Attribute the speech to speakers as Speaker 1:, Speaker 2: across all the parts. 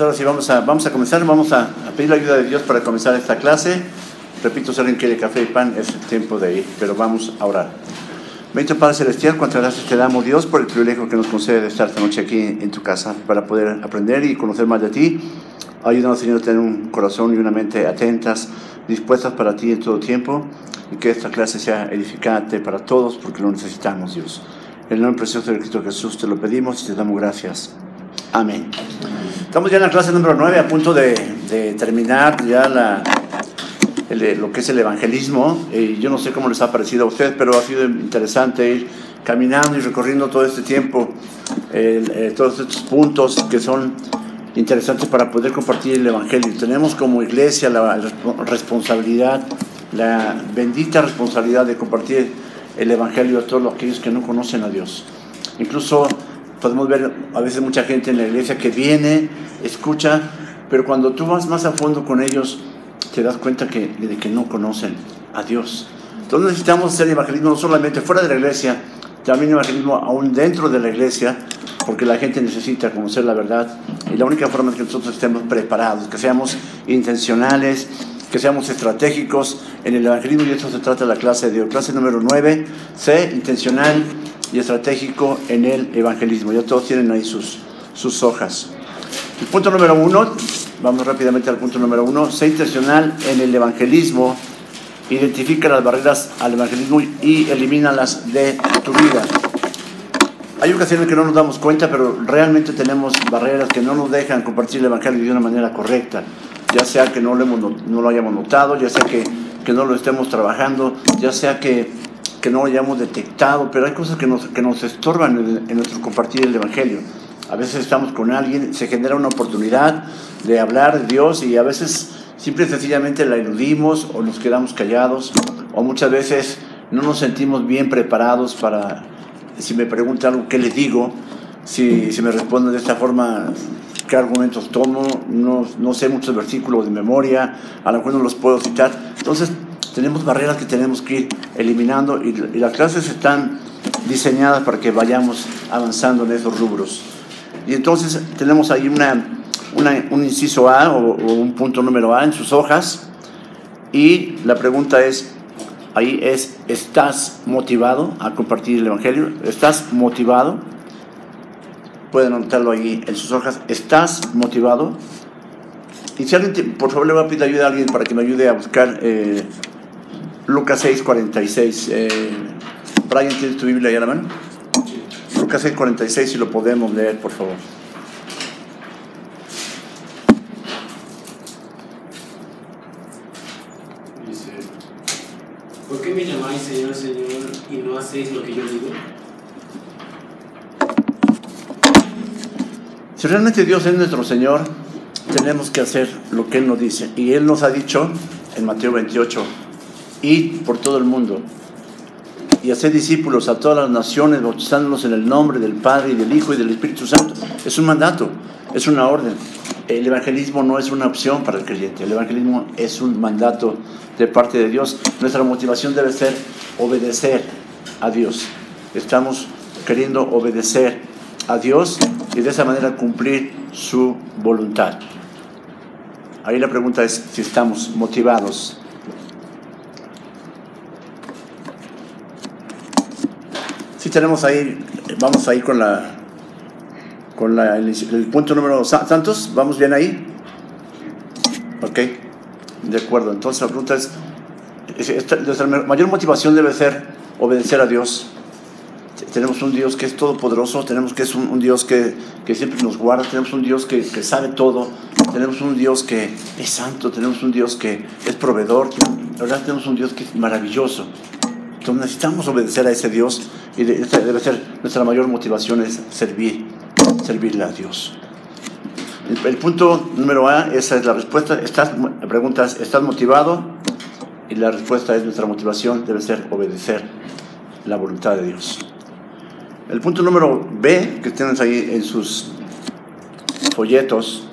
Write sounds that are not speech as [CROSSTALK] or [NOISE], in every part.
Speaker 1: Ahora sí, vamos a, vamos a comenzar, vamos a, a pedir la ayuda de Dios para comenzar esta clase. Repito, si alguien quiere café y pan, es el tiempo de ir, pero vamos a orar. Bendito Padre Celestial, cuántas gracias te damos, Dios, por el privilegio que nos concede de estar esta noche aquí en tu casa para poder aprender y conocer más de ti. Ayúdanos, Señor, a tener un corazón y una mente atentas, dispuestas para ti en todo tiempo y que esta clase sea edificante para todos porque lo necesitamos, Dios. En el nombre precioso de Cristo Jesús te lo pedimos y te damos gracias. Amén. Estamos ya en la clase número 9, a punto de, de terminar ya la, el, lo que es el evangelismo. Y yo no sé cómo les ha parecido a ustedes, pero ha sido interesante ir caminando y recorriendo todo este tiempo, eh, todos estos puntos que son interesantes para poder compartir el evangelio. Tenemos como iglesia la responsabilidad, la bendita responsabilidad de compartir el evangelio a todos aquellos que no conocen a Dios. Incluso podemos ver a veces mucha gente en la iglesia que viene, escucha, pero cuando tú vas más a fondo con ellos, te das cuenta que, de que no conocen a Dios. Entonces necesitamos hacer evangelismo no solamente fuera de la iglesia, también evangelismo aún dentro de la iglesia, porque la gente necesita conocer la verdad. Y la única forma es que nosotros estemos preparados, que seamos intencionales, que seamos estratégicos en el evangelismo, y eso se trata de la clase de hoy. Clase número 9, sé intencional y estratégico en el evangelismo. Ya todos tienen ahí sus, sus hojas. El punto número uno, vamos rápidamente al punto número uno, sé intencional en el evangelismo, identifica las barreras al evangelismo y elimínalas de tu vida. Hay ocasiones que no nos damos cuenta, pero realmente tenemos barreras que no nos dejan compartir el evangelio de una manera correcta, ya sea que no lo, hemos, no lo hayamos notado, ya sea que, que no lo estemos trabajando, ya sea que que no lo hayamos detectado, pero hay cosas que nos, que nos estorban en, en, nuestro compartir el Evangelio. A veces estamos con alguien, se genera una oportunidad de hablar de Dios y a veces simple y sencillamente la eludimos o nos quedamos callados o muchas veces no nos sentimos bien preparados para, si me pregunta algo, ¿qué le digo? Si, si me responden de esta forma, ¿qué argumentos tomo? No, no sé muchos versículos de memoria, a lo mejor no los puedo citar. Entonces, tenemos barreras que tenemos que ir eliminando y, y, las clases están diseñadas para que vayamos avanzando en esos rubros. Y entonces tenemos ahí una, una, un inciso A o, o, un punto número A en sus hojas y la pregunta es, ahí es, ¿estás motivado a compartir el Evangelio? ¿Estás motivado? Pueden anotarlo ahí en sus hojas. ¿Estás motivado? Y si alguien, por favor, le voy a pedir ayuda a alguien para que me ayude a buscar eh, Lucas 6, 46. Eh, Brian, ¿tienes tu Biblia ahí a la mano? Lucas 6, 46, si lo podemos leer, por favor.
Speaker 2: ¿por qué me llamáis Señor, Señor y no hacéis lo que yo digo?
Speaker 1: Si realmente Dios es nuestro Señor, tenemos que hacer lo que Él nos dice. Y Él nos ha dicho en Mateo 28, id por todo el mundo y hacer discípulos a todas las naciones, bautizándolos en el nombre del Padre y del Hijo y del Espíritu Santo. Es un mandato, es una orden. El evangelismo no es una opción para el creyente, el evangelismo es un mandato de parte de Dios. Nuestra motivación debe ser obedecer a Dios. Estamos queriendo obedecer a Dios y de esa manera cumplir su voluntad. Ahí la pregunta es si estamos motivados Si tenemos ahí, vamos ahí con la con la, el, punto número Santos, ¿vamos bien ahí? Ok, de acuerdo. Entonces la pregunta es, nuestra mayor motivación debe ser obedecer a Dios. Tenemos un Dios que es todopoderoso, tenemos que es un, Dios que, que, siempre nos guarda, tenemos un Dios que, que, sabe todo, tenemos un Dios que es santo, tenemos un Dios que es proveedor, la verdad tenemos un Dios que es maravilloso. Entonces necesitamos obedecer a ese Dios y debe ser nuestra mayor motivación es servir, servirle a Dios. El, punto número A, esa es la respuesta. Estás, la pregunta es, ¿estás motivado? Y la respuesta es, nuestra motivación debe ser obedecer la voluntad de Dios. El punto número B, que tienes ahí en sus folletos,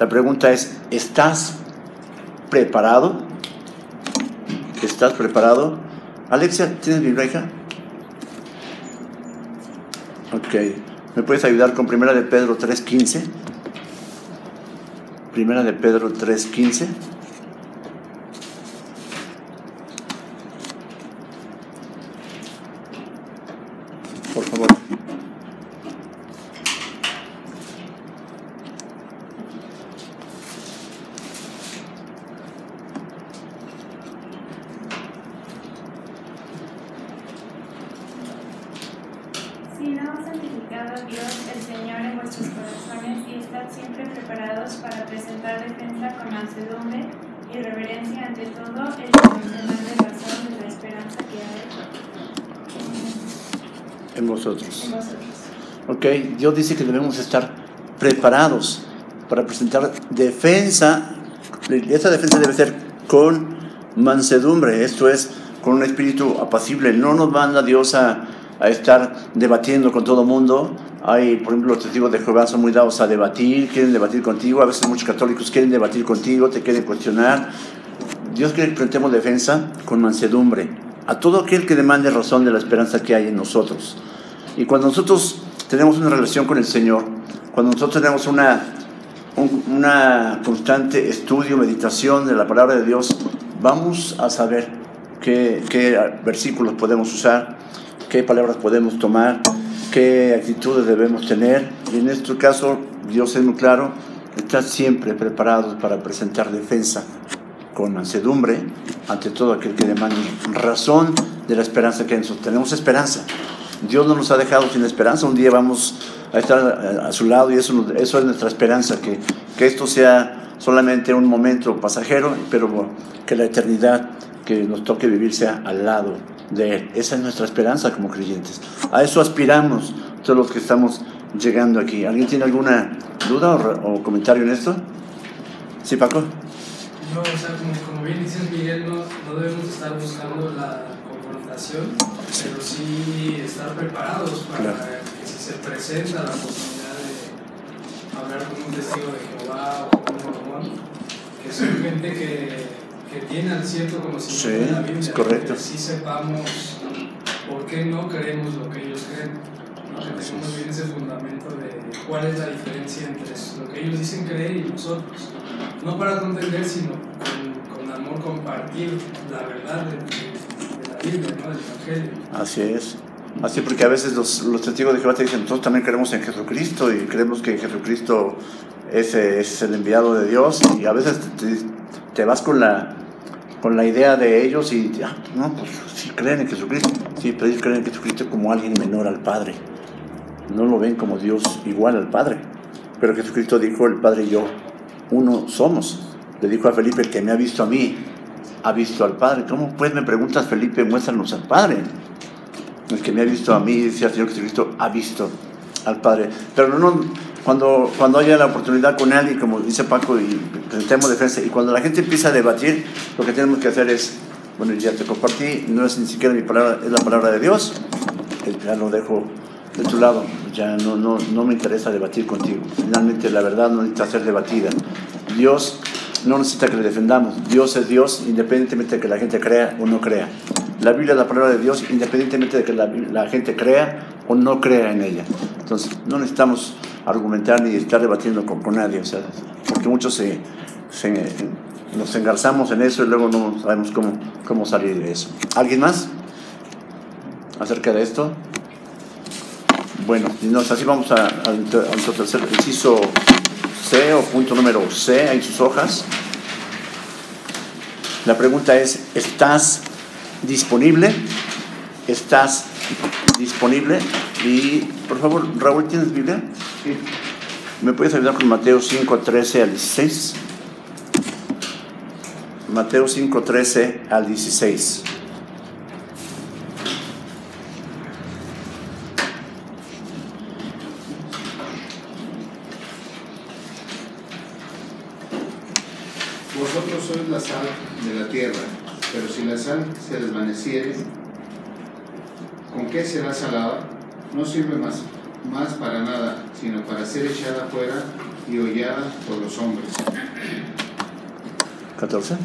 Speaker 1: la pregunta es, ¿estás preparado? ¿Estás preparado? Alexia, ¿tienes Biblia, hija? Ok. ¿Me puedes ayudar con primera de Pedro 3.15? Primera de Pedro 3:15. Por favor.
Speaker 3: Sino santificado a Dios el Señor en vuestros corazones y estad siempre preparados para presentar defensa con mansedumbre y reverencia ante todo el profesional de razón de la esperanza que hay
Speaker 1: En vosotros.
Speaker 3: en vosotros.
Speaker 1: Ok, Dios dice que debemos estar preparados para presentar defensa. Esa defensa debe ser con mansedumbre, esto es, con un espíritu apacible. No nos manda Dios a, a estar debatiendo con todo mundo. Hay, por ejemplo, los testigos de Jehová son muy dados a debatir, quieren debatir contigo. A veces muchos católicos quieren debatir contigo, te quieren cuestionar. Dios quiere que presentemos defensa con mansedumbre a todo aquel que demande razón de la esperanza que hay en nosotros. Y cuando nosotros tenemos una relación con el Señor, cuando nosotros tenemos una, un una constante estudio, meditación de la palabra de Dios, vamos a saber qué, qué versículos podemos usar, qué palabras podemos tomar, qué actitudes debemos tener. Y en este caso, Dios es muy claro, está siempre preparados para presentar defensa con mansedumbre ante todo aquel que demande razón de la esperanza que nosotros tenemos esperanza. Dios no nos ha dejado sin esperanza. Un día vamos a estar a, a su lado y eso, eso es nuestra esperanza, que, que esto sea solamente un momento pasajero, pero que la eternidad que nos toque vivir sea al lado de Él. Esa es nuestra esperanza como creyentes. A eso aspiramos todos los que estamos llegando aquí. ¿Alguien tiene alguna duda o, o comentario en esto? Sí, Paco.
Speaker 4: No, o sea, como, como bien dices Miguel, no, no debemos estar buscando la pero sí estar preparados para
Speaker 1: Claro.
Speaker 4: que si se presenta la oportunidad de hablar con un testigo de Jehová o con un mormón, que son gente que, que tiene al cierto conocimiento
Speaker 1: Sí,
Speaker 4: de la Biblia,
Speaker 1: es correcto.
Speaker 4: que sí sepamos por qué no creemos lo que ellos creen, ¿no? que tengamos bien ese fundamento de cuál es la diferencia entre lo que ellos dicen creer y nosotros. No para contender, sino con, con amor compartir la verdad de,
Speaker 1: Así es. Así porque a veces los, los testigos de Jehová te dicen, nosotros también creemos en Jesucristo y creemos que Jesucristo es, es el enviado de Dios y a veces te, te vas con la, con la idea de ellos y, ah, no, pues sí creen en Jesucristo, sí, pero ellos creen en Jesucristo como alguien menor al Padre. No lo ven como Dios igual al Padre. Pero Jesucristo dijo, el Padre y yo, uno somos. Le dijo a Felipe, el que me ha visto a mí, ha visto al Padre. ¿Cómo pues me preguntas, Felipe, muéstranos al Padre? El que me ha visto a mí, decía el Señor Jesucristo, ha visto al Padre. Pero no, cuando, cuando haya la oportunidad con alguien, como dice Paco, y presentemos defensa, y cuando la gente empieza a debatir, lo que tenemos que hacer es, bueno, ya te compartí, no es ni siquiera mi palabra, es la palabra de Dios, eh, ya lo dejo de tu lado, ya no, no, no me interesa debatir contigo. Finalmente la verdad no necesita ser debatida. Dios no necesita que le defendamos, Dios es Dios independientemente de que la gente crea o no crea. La Biblia es la palabra de Dios independientemente de que la, gente crea o no crea en ella. Entonces, no necesitamos argumentar ni estar debatiendo con, con nadie, o sea, porque muchos se, nos engarzamos en eso y luego no sabemos cómo, cómo salir de eso. ¿Alguien más? Acerca de esto. Bueno, y no, así vamos a, a nuestro tercer inciso C o punto número C en sus hojas. La pregunta es, ¿estás disponible? ¿Estás disponible? Y por favor, Raúl, ¿tienes Biblia? Sí. ¿Me puedes ayudar con Mateo 5, 13 al 16? Mateo 5, 13 al 16.
Speaker 5: Vosotros sois la sal de la tierra, pero si la sal se desvaneciere, ¿con qué será salada? No sirve más, más para nada, sino para ser echada fuera y hollada por los hombres.
Speaker 1: 14.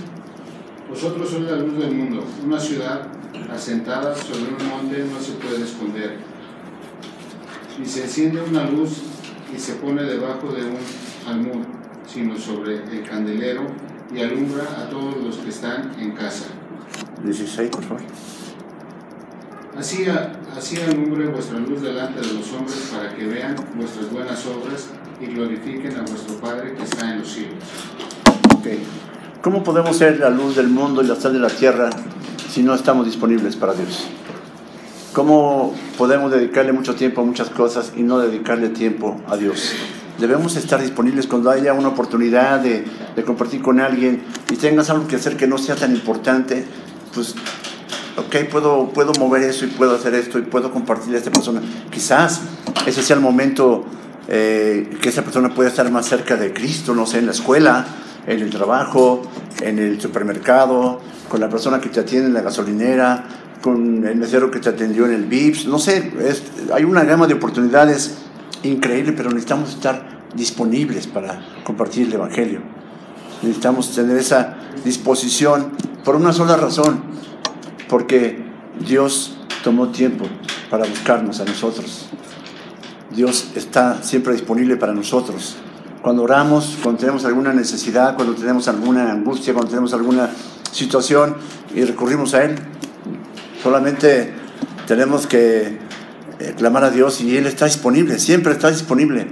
Speaker 5: Vosotros sois la luz del mundo. Una ciudad asentada sobre un monte no se puede esconder. Y se enciende una luz y se pone debajo de un almud sino sobre el candelero y alumbra a todos los que están en casa.
Speaker 1: 16, por favor.
Speaker 5: Así, así alumbre vuestra luz delante de los hombres para que vean vuestras buenas obras y glorifiquen a vuestro Padre que está en los cielos.
Speaker 1: Ok. ¿Cómo podemos ser la luz del mundo y la sal de la tierra si no estamos disponibles para Dios? ¿Cómo podemos dedicarle mucho tiempo a muchas cosas y no dedicarle tiempo a Dios? Debemos estar disponibles cuando haya una oportunidad de, de compartir con alguien y tengas algo que hacer que no sea tan importante, pues, ok, puedo, puedo mover eso y puedo hacer esto y puedo compartirle a esta persona. Quizás ese sea el momento eh, que esa persona pueda estar más cerca de Cristo, no sé, en la escuela, en el trabajo, en el supermercado, con la persona que te atiende en la gasolinera, con el mesero que te atendió en el VIPS, no sé, es- hay una gama de oportunidades increíble, pero necesitamos estar disponibles para compartir el Evangelio. Necesitamos tener esa disposición por una sola razón, porque Dios tomó tiempo para buscarnos a nosotros. Dios está siempre disponible para nosotros. Cuando oramos, cuando tenemos alguna necesidad, cuando tenemos alguna angustia, cuando tenemos alguna situación y recurrimos a Él, solamente tenemos que eh, clamar a Dios y Él está disponible, siempre está disponible.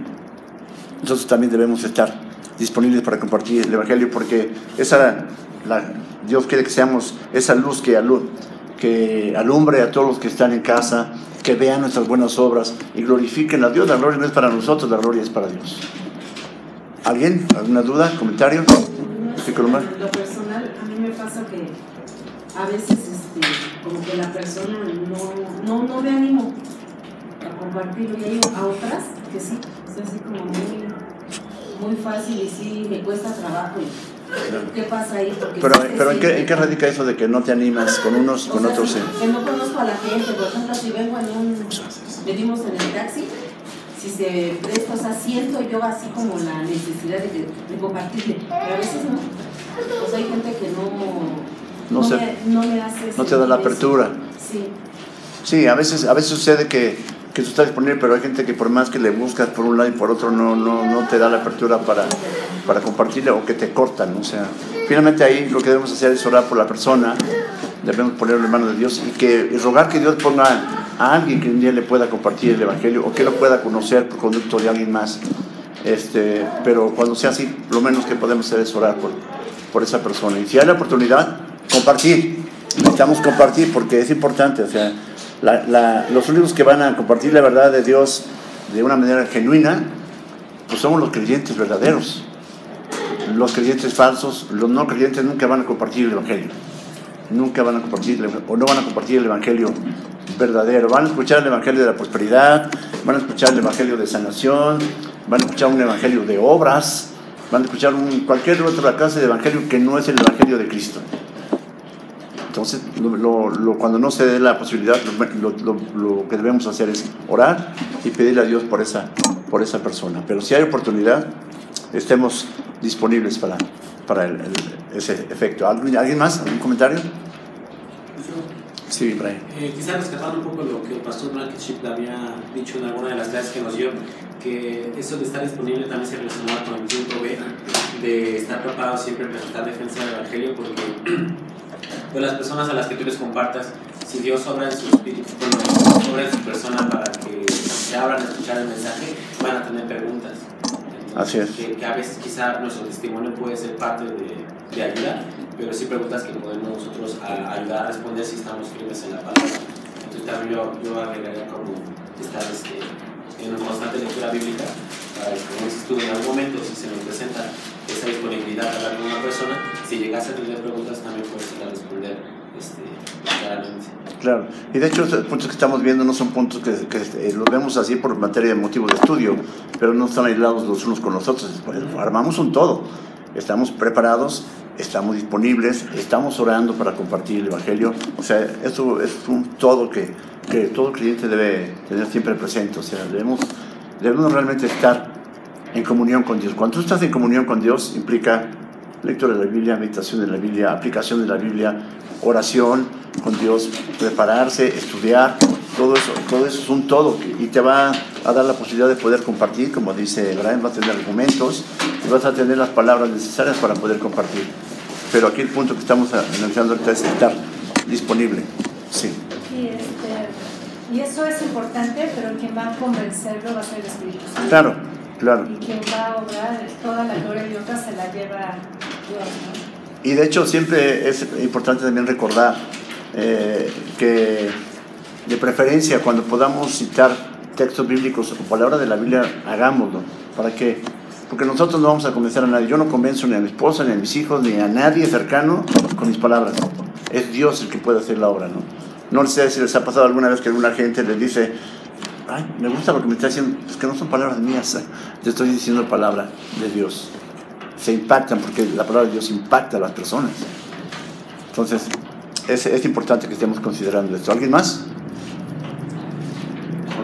Speaker 1: Nosotros también debemos estar disponibles para compartir el Evangelio porque esa, la, Dios quiere que seamos esa luz que, alu- que alumbre a todos los que están en casa, que vean nuestras buenas obras y glorifiquen a Dios. La gloria no es para nosotros, la gloria es para Dios. ¿Alguien? ¿Alguna duda? ¿Comentario? Sí,
Speaker 6: lo personal, a mí me pasa que a veces este, como que la persona no, no, no ve ánimo a compartirlo y a otras que sí, es así como muy, muy fácil y sí me cuesta trabajo. y [LAUGHS] ¿Qué pasa ahí? Porque
Speaker 1: Pero, ¿en, qué. ¿en qué radica eso de que no te animas con unos,
Speaker 6: O
Speaker 1: con
Speaker 6: sea,
Speaker 1: otros? eh?
Speaker 6: Que no conozco a la gente, por ejemplo, si vengo en un, venimos en el taxi, si se presta, o sea, siento yo así como la necesidad de, que- de compartirle, pero a veces no. O sea, hay gente que no,
Speaker 1: No se-
Speaker 6: me, no me hace
Speaker 1: no te da la
Speaker 6: eso.
Speaker 1: apertura.
Speaker 6: Sí,
Speaker 1: Sí, a veces, a veces sucede que, que tú estás disponible, pero hay gente que por más que le buscas por un lado y por otro, no, no, no te da la apertura para, para compartirle o que te cortan. O sea, finalmente ahí lo que debemos hacer es orar por la persona, debemos ponerlo en manos de Dios y, que, y rogar que Dios ponga a alguien que un día le pueda compartir el Evangelio o que lo pueda conocer por conducto de alguien más. Este, pero cuando sea así, lo menos que podemos hacer es orar por, por esa persona. Y si hay la oportunidad, compartir. Necesitamos compartir porque es importante. O sea, los únicos que van a compartir la verdad de Dios de una manera genuina, pues somos los creyentes verdaderos. Los creyentes falsos, los no creyentes nunca van a compartir el Evangelio. Nunca van a compartir o no van a compartir el Evangelio verdadero. Van a escuchar el Evangelio de la prosperidad, van a escuchar el Evangelio de sanación, van a escuchar un Evangelio de obras, van a escuchar cualquier otra clase de Evangelio que no es el Evangelio de Cristo. Entonces, cuando no se dé la posibilidad, lo, que debemos hacer es orar y pedirle a Dios por esa, por esa persona. Pero si hay oportunidad, estemos disponibles para, para el- el- ese efecto. ¿Alguien, ¿Alguien más? ¿Algún comentario? Sí, Brian.
Speaker 2: Eh, quizá rescatando un poco lo que el pastor Blankenship había dicho en alguna de las clases que nos dio, que eso de estar disponible también se relaciona con el punto B, de estar preparado siempre para estar defensa del Evangelio, porque [CLEARS THROAT] pues, las personas a las que tú les compartas, si Dios obra en su espíritu, bueno, obra en su persona para que se abran a escuchar el mensaje, van a tener preguntas.
Speaker 1: Así es.
Speaker 2: Que, que a veces quizá nuestro testimonio puede ser parte de, de ayuda, pero sí preguntas que podemos nosotros a- ayudar a responder si estamos firmes en la palabra. Entonces también yo, yo agregaría como estar este, en una constante lectura bíblica para que, como dices tú, en algún momento si se nos presenta esa disponibilidad de hablar con una persona, si llegase a tener preguntas también puedes ir a responder este, claramente.
Speaker 1: Claro, y de hecho estos puntos que estamos viendo no son puntos que, que, eh, los vemos así por materia de motivo de estudio, pero no están aislados los unos con los otros. Pues, armamos un todo, estamos preparados, estamos disponibles, estamos orando para compartir el Evangelio. O sea, eso es un todo que, que todo creyente debe tener siempre presente. O sea, debemos, debemos realmente estar en comunión con Dios. Cuando tú estás en comunión con Dios implica lectura de la Biblia, meditación de la Biblia, aplicación de la Biblia, oración con Dios, prepararse, estudiar, todo eso, todo eso es un todo y te va a dar la posibilidad de poder compartir, como dice Brian, vas a tener argumentos y vas a tener las palabras necesarias para poder compartir. Pero aquí el punto que estamos analizando ahorita es estar disponible. Sí.
Speaker 7: Y, este, y eso es importante, pero quien va a convencerlo va a ser el Espíritu Santo.
Speaker 1: Claro, claro.
Speaker 7: Y quien va a obrar toda la gloria de Dios se la lleva Dios. ¿no?
Speaker 1: Y de hecho siempre es importante también recordar eh, que de preferencia cuando podamos citar textos bíblicos o palabras de la Biblia, hagámoslo. ¿Para qué? Porque nosotros no vamos a convencer a nadie. Yo no convenzo ni a mi esposa, ni a mis hijos, ni a nadie cercano con mis palabras. Es Dios el que puede hacer la obra, ¿no? No sé si les ha pasado alguna vez que alguna gente les dice, ay, me gusta lo que me está diciendo, es que no son palabras mías, yo estoy diciendo palabra de Dios. Se impactan porque la palabra de Dios impacta a las personas. Entonces, es, es importante que estemos considerando esto. ¿Alguien más?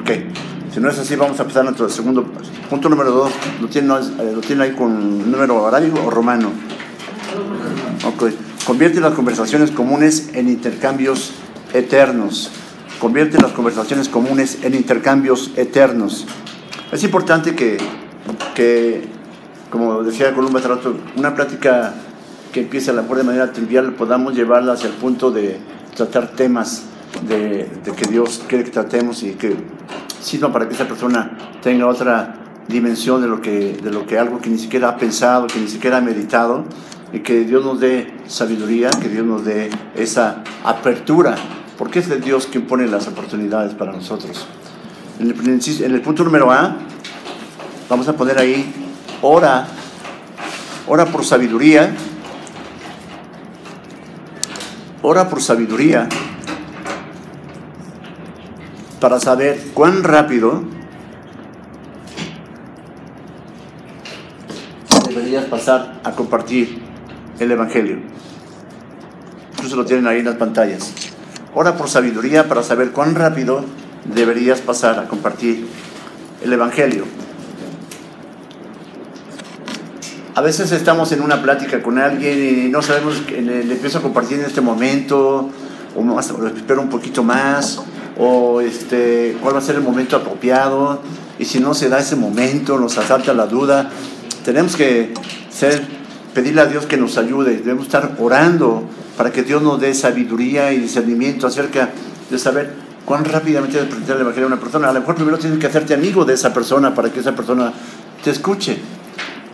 Speaker 1: Ok. Si no es así, vamos a pasar a nuestro segundo punto número dos. ¿Lo tienen, eh, ¿Lo ahí con número arábigo o romano? Ok. Convierte las conversaciones comunes en intercambios eternos. Convierte las conversaciones comunes en intercambios eternos. Es importante que, que como decía Columba hace rato, una plática que empiece a la mejor de manera trivial podamos llevarla hacia el punto de tratar temas de, que Dios quiere que tratemos y que sirva para que esa persona tenga otra dimensión de lo que de lo que algo que ni siquiera ha pensado, que ni siquiera ha meditado y que Dios nos dé sabiduría, que Dios nos dé esa apertura, porque es de Dios quien pone las oportunidades para nosotros. En el punto número A, vamos a poner ahí, ora, ora por sabiduría, ora por sabiduría para saber cuán rápido deberías pasar a compartir el Evangelio. Incluso lo tienen ahí en las pantallas. Ora por sabiduría para saber cuán rápido deberías pasar a compartir el Evangelio. A veces estamos en una plática con alguien y no sabemos, le empiezo a compartir en este momento, o, más, o espero un poquito más, o este, cuál va a ser el momento apropiado, y si no se da ese momento, nos asalta la duda, tenemos que ser, pedirle a Dios que nos ayude, debemos estar orando para que Dios nos dé sabiduría y discernimiento acerca de saber cuán rápidamente presentar el Evangelio a una persona. A lo mejor primero tienes que hacerte amigo de esa persona para que esa persona te escuche.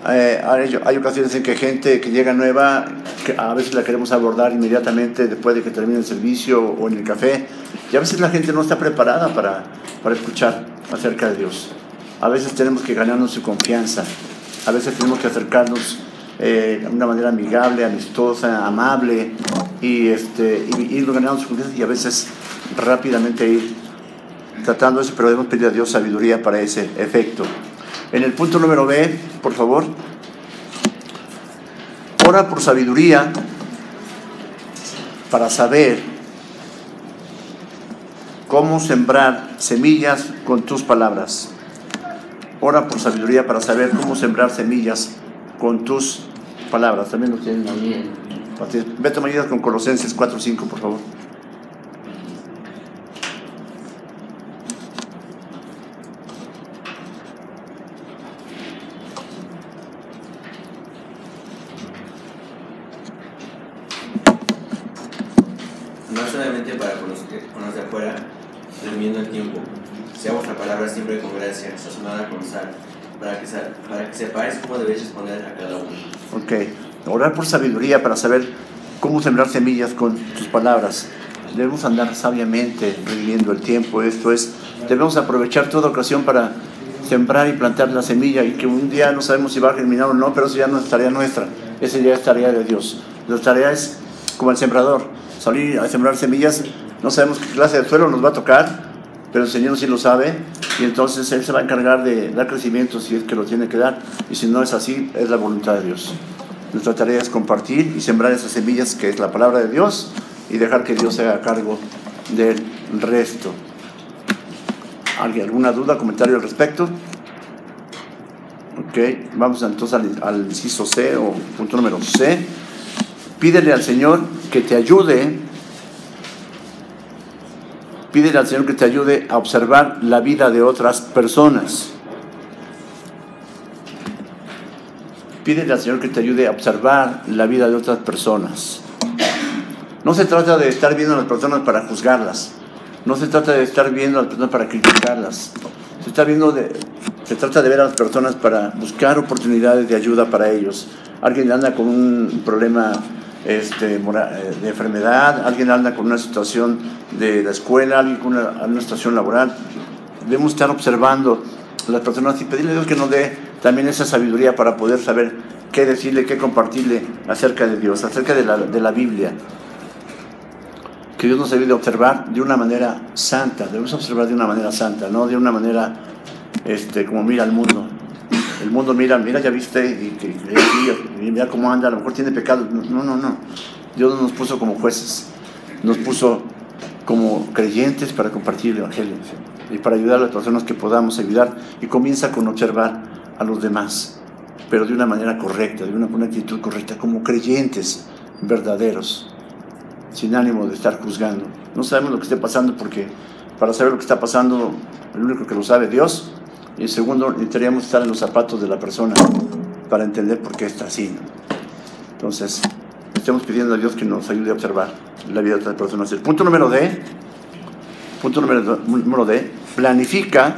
Speaker 1: Eh, hay ocasiones en que gente que llega nueva, que a veces la queremos abordar inmediatamente después de que termine el servicio o en el café, y a veces la gente no está preparada para, para escuchar acerca de Dios. A veces tenemos que ganarnos su confianza, a veces tenemos que acercarnos eh, de una manera amigable, amistosa, amable, y, este, ganando su confianza y a veces rápidamente ir tratando eso, pero debemos pedir a Dios sabiduría para ese efecto. En el punto número B, por favor, ora por sabiduría para saber cómo sembrar semillas con tus palabras. Ora por sabiduría para saber cómo sembrar semillas con tus palabras. También lo tienen. Vete a con Colosenses 4.5, por favor.
Speaker 8: no solamente para con los, que, con los de afuera, durmiendo el tiempo. Sea vuestra palabra siempre con gracia, sazonada con sal, para que, para que sepáis cómo debéis responder a cada uno.
Speaker 1: Ok, orar por sabiduría para saber cómo sembrar semillas con tus palabras. Debemos andar sabiamente viviendo el tiempo. Esto es, debemos aprovechar toda ocasión para sembrar y plantar la semilla y que un día no sabemos si va a germinar o no, pero eso ya no es tarea nuestra, esa ya es tarea de Dios. Nuestra tarea es como el sembrador, salir a sembrar semillas, no sabemos qué clase de suelo nos va a tocar, pero el Señor sí lo sabe y entonces Él se va a encargar de dar crecimiento si es que lo tiene que dar y si no es así, es la voluntad de Dios. Nuestra tarea es compartir y sembrar esas semillas que es la palabra de Dios y dejar que Dios se haga cargo del resto. ¿Alguien, ¿Alguna duda, comentario al respecto? Ok, vamos entonces al, al inciso C o punto número C. Pídele al Señor que te ayude Pídele al Señor que te ayude a observar la vida de otras personas. Pídele al Señor que te ayude a observar la vida de otras personas. No se trata de estar viendo a las personas para juzgarlas. No se trata de estar viendo a las personas para criticarlas. Se, está viendo de, se trata de ver a las personas para buscar oportunidades de ayuda para ellos. Alguien anda con un problema este, eh, de enfermedad, alguien anda con una situación de la escuela, alguien con una, situación laboral. Debemos estar observando las personas y pedirle a Dios que nos dé también esa sabiduría para poder saber qué decirle, qué compartirle acerca de Dios, acerca de la, de la Biblia. Que Dios nos ayude a observar de una manera santa, debemos observar de una manera santa, no de una manera este, como mira el mundo. El mundo mira, mira, ya viste, y, mira cómo anda, a lo mejor tiene pecado. No, no, no. Dios no nos puso como jueces, nos puso como creyentes para compartir el Evangelio y para ayudar a las personas que podamos ayudar. Y comienza con observar a los demás, pero de una manera correcta, de una, una actitud correcta, como creyentes verdaderos, sin ánimo de estar juzgando. No sabemos lo que esté pasando porque para saber lo que está pasando, el único que lo sabe Dios. Y segundo, necesitaríamos estar en los zapatos de la persona para entender por qué está así. Entonces, estamos pidiendo a Dios que nos ayude a observar la vida de otras personas. Punto número D, punto número, número D, planifica,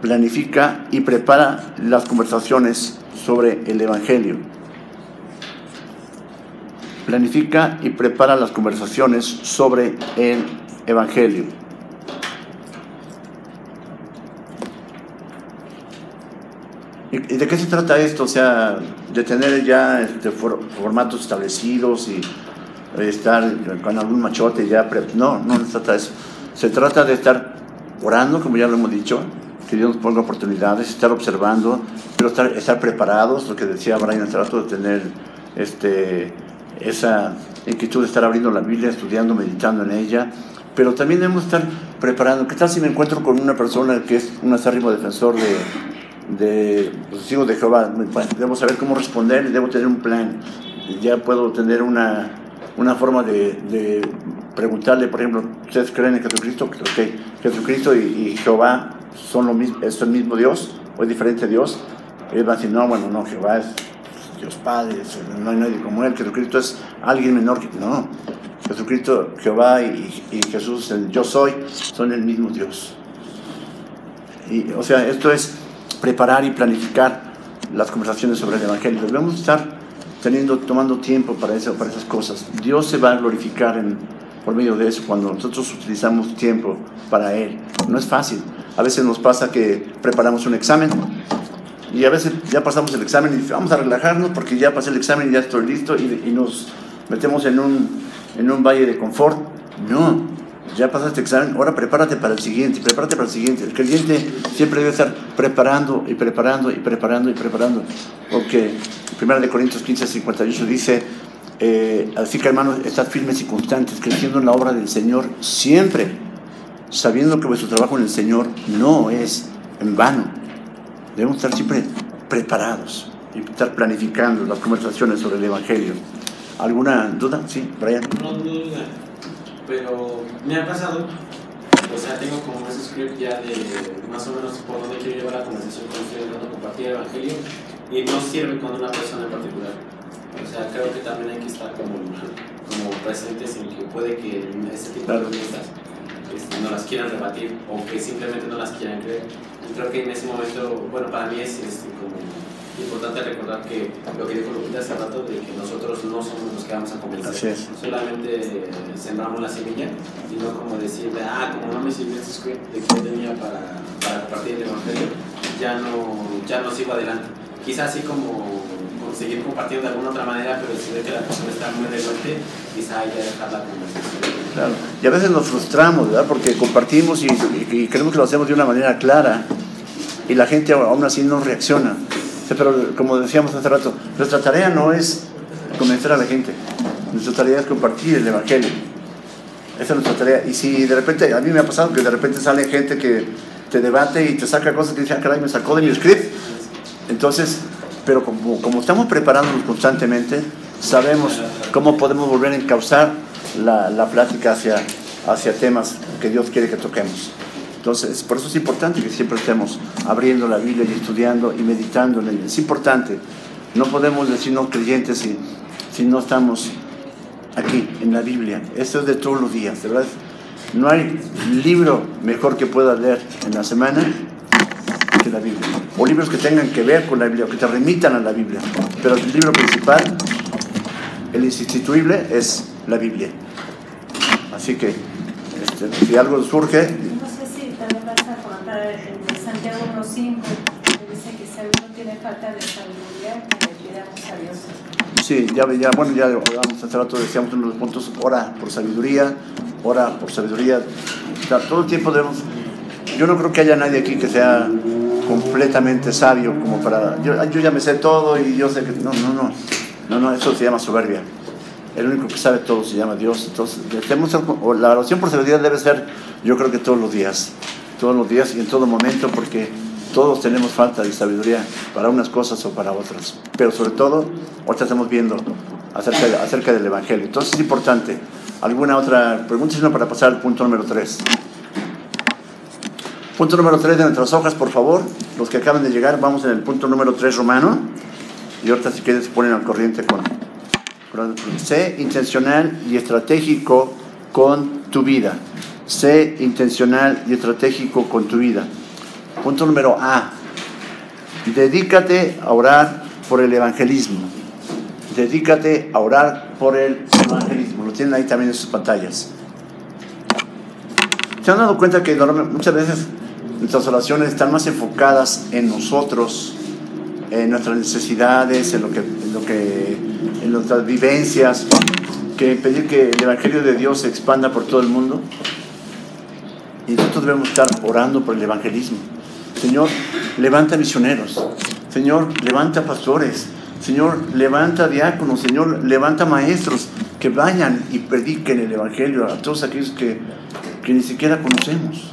Speaker 1: planifica y prepara las conversaciones sobre el Evangelio. Planifica y prepara las conversaciones sobre el Evangelio. ¿Y de qué se trata esto? O sea, de tener ya este, for- formatos establecidos y estar con algún machote ya. pre- No, no se trata de eso. Se trata de estar orando, como ya lo hemos dicho, que Dios nos ponga oportunidades, estar observando, pero estar, estar preparados, lo que decía Brian, trato de tener este, esa inquietud de estar abriendo la Biblia, estudiando, meditando en ella, pero también debemos estar preparando. ¿Qué tal si me encuentro con una persona que es un acérrimo defensor de, de los testigos de Jehová? Debo saber cómo responder debo tener un plan. Ya puedo tener una, una forma de, de preguntarle, por ejemplo, ¿ustedes creen en Jesucristo? Ok, Jesucristo y, y Jehová son lo mismo, es el mismo Dios o es diferente Dios. Ellos van a decir, no, bueno, no, Jehová es Dios Padre, es- no hay nadie como Él, Jesucristo es alguien menor que... No, Jesucristo, Jehová y, y Jesús, el yo soy, son el mismo Dios. Y, o sea, esto es preparar y planificar las conversaciones sobre el Evangelio. Debemos estar teniendo, tomando tiempo para, eso, para esas cosas. Dios se va a glorificar por medio de eso cuando nosotros utilizamos tiempo para Él. No es fácil. A veces nos pasa que preparamos un examen y a veces ya pasamos el examen y vamos a relajarnos porque ya pasé el examen y ya estoy listo y, y nos metemos en un, en un valle de confort. No, ya pasaste el examen, ahora prepárate para el siguiente, prepárate para el siguiente. El creyente siempre debe estar preparando y preparando y preparando y preparando. Porque 1 de Corintios 15, 58 dice, eh, así que hermanos, estad firmes y constantes, creciendo en la obra del Señor siempre, sabiendo que vuestro trabajo en el Señor no es en vano. Debemos estar siempre preparados y estar planificando las conversaciones sobre el Evangelio. ¿Alguna duda? Sí, Brian.
Speaker 2: No duda, pero me ha pasado, o sea, tengo como ese script ya de más o menos por dónde quiero llevar la conversación con ustedes, dónde compartir el evangelio, y no sirve con una persona en particular. O sea, creo que también hay que estar como, como presentes en que puede que ese tipo de preguntas este, no las quieran rebatir o que simplemente no las quieran creer. Y creo que en ese momento, bueno, para mí es este, como importante recordar que lo que dijo Lupita hace rato, de que nosotros no somos los que vamos a convencer. Solamente eh, sembramos la semilla y no como decirle, ah, como no me sirvió ese script de que yo tenía para, para compartir el evangelio, ya no, ya no sigo adelante. Quizás así como conseguir compartir de alguna otra manera, pero si ve que la persona está muy renuente, quizá hay que dejar la conversación.
Speaker 1: Claro. Y a veces nos frustramos, ¿verdad? Porque compartimos y, y- y creemos que lo hacemos de una manera clara y la gente aún así no reacciona. Sea, Pero como decíamos hace rato, nuestra tarea no es convencer a la gente, nuestra tarea es compartir el Evangelio. Esa es nuestra tarea. Y si de repente, a mí me ha pasado que de repente sale gente que te debate y te saca cosas que dicen, ah, caray, me sacó de mi script. Entonces, pero como, como estamos preparándonos constantemente, sabemos cómo podemos volver a encauzar la, la plática hacia, hacia temas que Dios quiere que toquemos. Entonces, por eso es importante que siempre estemos abriendo la Biblia y estudiando y meditando en ella. Es importante. No podemos decirnos creyentes si, si no estamos aquí en la Biblia. Esto es de todos los días, verdad. No hay libro mejor que puedas leer en la semana que la Biblia. O libros que tengan que ver con la Biblia, o que te remitan a la Biblia. Pero el libro principal, el insustituible, es la Biblia. Así que, este, si algo surge,
Speaker 7: No sé si también el de Santiago 1.5, que dice que si alguno tiene falta de sabiduría, le pidamos a Dios.
Speaker 1: Sí, ya, ya, bueno, ya hablamos hace rato, decíamos uno de los puntos, ora por sabiduría, ora por sabiduría. O sea, todo el tiempo debemos, yo no creo que haya nadie aquí que sea completamente sabio como para, yo, yo ya me sé todo y yo sé que, no, no, no, no, no, eso se llama soberbia. El único que sabe todo se llama Dios. Entonces, la oración por sabiduría debe ser, yo creo que todos los días, todos los días y en todo momento, porque todos tenemos falta de sabiduría para unas cosas o para otras. Pero sobre todo, ahorita estamos viendo acerca, de- acerca del Evangelio. Entonces es importante. ¿Alguna otra pregunta? Si no, para pasar al punto número 3. Punto número 3 de nuestras hojas, por favor. Los que acaban de llegar, vamos en el punto número 3 romano. Y ahorita si quieren se ponen al corriente con... con- Sé intencional y estratégico con tu vida. Sé intencional y estratégico con tu vida. Punto número A. Dedícate a orar por el evangelismo. Dedícate a orar por el evangelismo. Lo tienen ahí también en sus pantallas. ¿Se han dado cuenta que muchas veces nuestras oraciones están más enfocadas en nosotros, en nuestras necesidades, en lo que, en lo que, en nuestras vivencias, que pedir que el evangelio de Dios se expanda por todo el mundo? Y nosotros debemos estar orando por el evangelismo. Señor, levanta misioneros. Señor, levanta pastores. Señor, levanta diáconos. Señor, levanta maestros que vayan y prediquen el evangelio a todos aquellos que, que ni siquiera conocemos.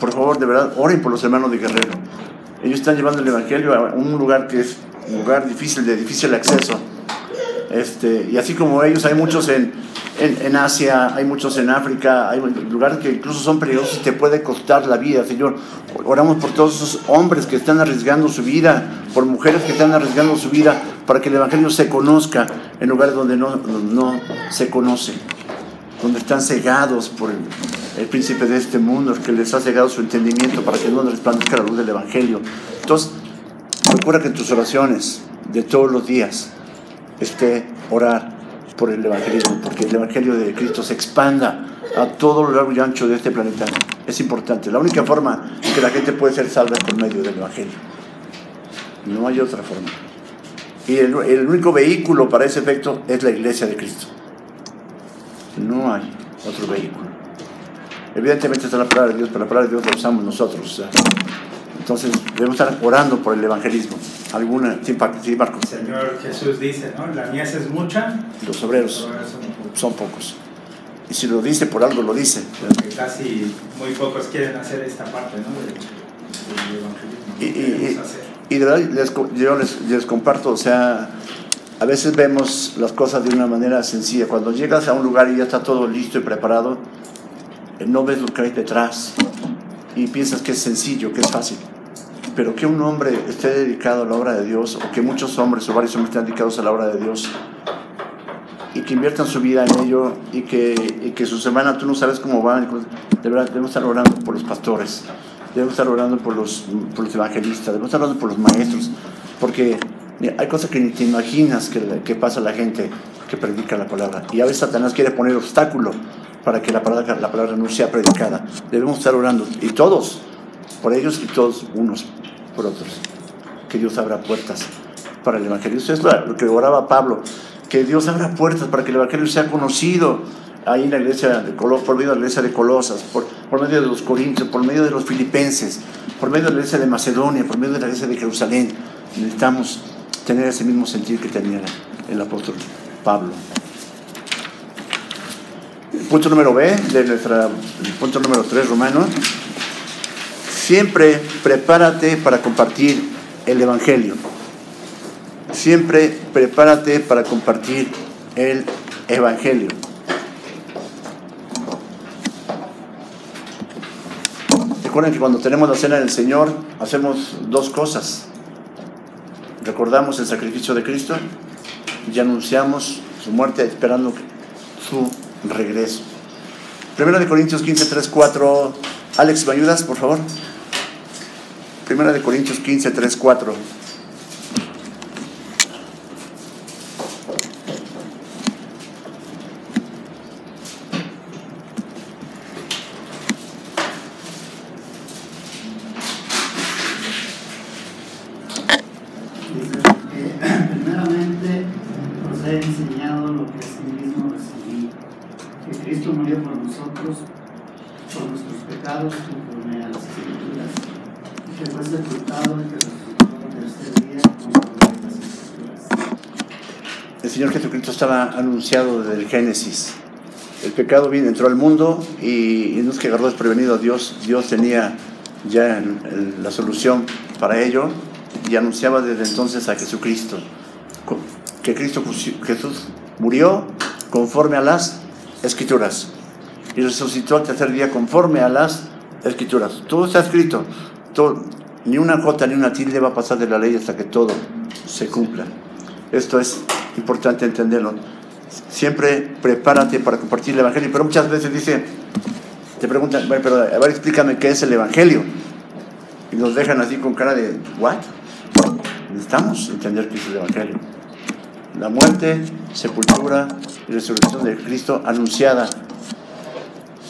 Speaker 1: Por favor, de verdad, oren por los hermanos de Guerrero. Ellos están llevando el evangelio a un lugar que es lugar difícil, de difícil acceso. Este, y así como ellos, hay muchos en, en, en Asia, hay muchos en África, hay lugares que incluso son peligrosos y te puede costar la vida, Señor. Oramos por todos esos hombres que están arriesgando su vida, por mujeres que están arriesgando su vida, para que el Evangelio se conozca en lugares donde no, no se conoce, donde están cegados por el, el príncipe de este mundo, que les ha cegado su entendimiento para que no resplandezca la luz del Evangelio. Entonces, procura que en tus oraciones de todos los días esté orar por el evangelismo, porque el evangelio de Cristo se expanda a todo lo largo y ancho de este planeta. Es importante. La única forma que la gente puede ser salva es por medio del evangelio. No hay otra forma. Y el, el único vehículo para ese efecto es la iglesia de Cristo. No hay otro vehículo. Evidentemente está la palabra de Dios, pero la palabra de Dios la usamos nosotros. entonces debemos estar orando por el evangelismo. ¿Alguna? Sí, Marco.
Speaker 9: Señor Jesús dice, ¿no? La mies es mucha,
Speaker 1: Los obreros
Speaker 9: son pocos.
Speaker 1: son pocos. Y si lo dice, por algo lo dice.
Speaker 9: Porque casi muy pocos quieren hacer esta parte, ¿no? Del, del evangelismo.
Speaker 1: Y- y- y-. Y de verdad les, yo les, les comparto, o sea, a veces vemos las cosas de una manera sencilla. Cuando llegas a un lugar y ya está todo listo y preparado, eh, no ves lo que hay detrás y piensas que es sencillo, que es fácil. Pero que un hombre esté dedicado a la obra de Dios, o que muchos hombres o varios hombres estén dedicados a la obra de Dios, y que inviertan su vida en ello, y que, y que su semana tú no sabes cómo van, de verdad debemos estar orando por los pastores, debemos estar orando por los, por los evangelistas, debemos estar orando por los maestros, porque hay cosas que ni te imaginas que, que pasa a la gente que predica la palabra. Y a veces Satanás quiere poner obstáculo para que la palabra, la palabra no sea predicada. Debemos estar orando, y todos, por ellos y todos unos por otros. Que Dios abra puertas para el Evangelio. Eso es lo que oraba Pablo, que Dios abra puertas para que el Evangelio sea conocido ahí en la iglesia de Colos, por medio de la iglesia de Colosas, por, por medio de los Corintios, por medio de los Filipenses, por medio de la iglesia de Macedonia, por medio de la iglesia de Jerusalén. Necesitamos tener ese mismo sentir que tenía el apóstol Pablo. Punto número B de nuestra, punto número 3 romano. Siempre prepárate para compartir el Evangelio. Siempre prepárate para compartir el Evangelio. Recuerden que cuando tenemos la cena del Señor hacemos dos cosas. Recordamos el sacrificio de Cristo y anunciamos su muerte esperando su regreso. Primero de Corintios 15, 3, 4. Alex, ¿me ayudas, por favor? Primera de Corintios 15, 3, 4.
Speaker 10: Dice que primeramente os he enseñado lo que asimismo recibí, que Cristo murió por nosotros, por nuestros pecados, conforme a las escrituras, y que fue sepultado y que resucitó el tercer día, conforme a las escrituras.
Speaker 1: El Señor Jesucristo estaba anunciado desde el Génesis. El pecado vino, entró al mundo y, y no es desprevenido a Dios. Dios tenía ya la solución para ello y anunciaba desde entonces a Jesucristo. Que Cristo, Jesús murió conforme a las escrituras y resucitó al tercer día conforme a las escrituras. Todo está escrito. Ni una jota ni una tilde va a pasar de la ley hasta que todo se cumpla. Esto es importante entenderlo. Siempre prepárate para compartir el Evangelio, pero muchas veces dice, te preguntan, "Bueno, pero a ver, explícame qué es el Evangelio. Y nos dejan así con cara de, ¿what? Necesitamos entender qué es el Evangelio. La muerte, sepultura y resurrección de Cristo anunciada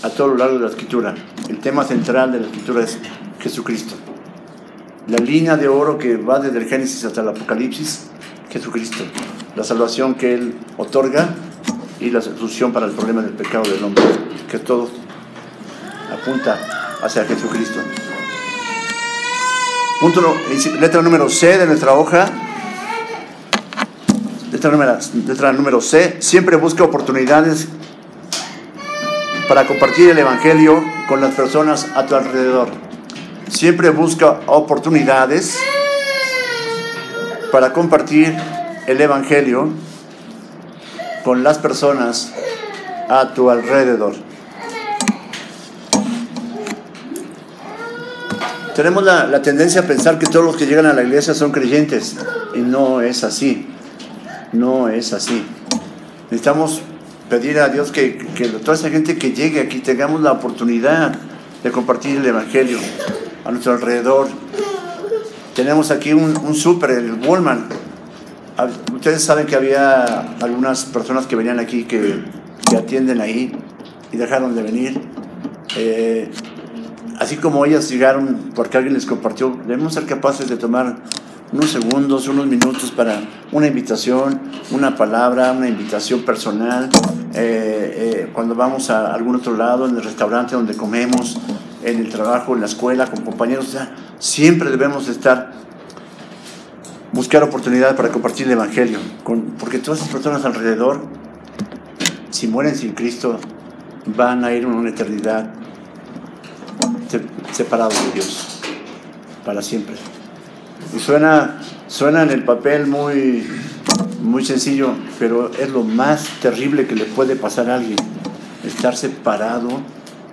Speaker 1: a todo lo largo de la Escritura. El tema central de la Escritura es Jesucristo. La línea de oro que va desde el Génesis hasta el Apocalipsis, Jesucristo. La salvación que Él otorga y la solución para el problema del pecado del hombre, que todo apunta hacia Jesucristo. Letra número C de nuestra hoja. Letra número, letra número C. Siempre busca oportunidades para compartir el Evangelio con las personas a tu alrededor. Siempre busca oportunidades para compartir el Evangelio con las personas a tu alrededor. Tenemos la, tendencia a pensar que todos los que llegan a la iglesia son creyentes y no es así. No es así. Necesitamos pedir a Dios que, que toda esa gente que llegue aquí tengamos la oportunidad de compartir el Evangelio a nuestro alrededor. Tenemos aquí un, un súper, el. Ah, Ustedes saben que había algunas personas que venían aquí que, que atienden ahí y dejaron de venir. Eh, así como ellas llegaron porque alguien les compartió, debemos ser capaces de tomar unos segundos, unos minutos para una invitación, una palabra, una invitación personal. Eh, eh, cuando vamos a algún otro lado, en el restaurante donde comemos, en el trabajo, en la escuela, con compañeros, o sea, siempre debemos estar buscar oportunidades para compartir el Evangelio, porque todas esas personas alrededor, si mueren sin Cristo, van a ir una eternidad se- separados de Dios para siempre. Y suena, suena en el papel muy, muy sencillo, pero es lo más terrible que le puede pasar a alguien, estar separado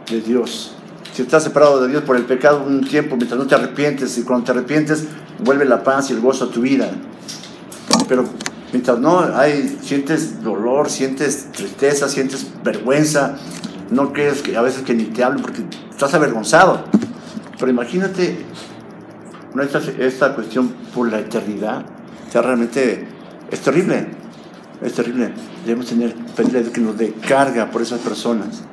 Speaker 1: de Dios. Si estás separado de Dios por el pecado un tiempo, mientras no te arrepientes, y cuando te arrepientes, vuelve la paz y el gozo a tu vida. Pero mientras no hay, sientes dolor, sientes tristeza, sientes vergüenza, no crees que a veces que ni te hablen porque estás avergonzado. Pero imagínate esta, esta cuestión por la eternidad, realmente es terrible, es terrible. Debemos tener, que nos dé carga por esas personas.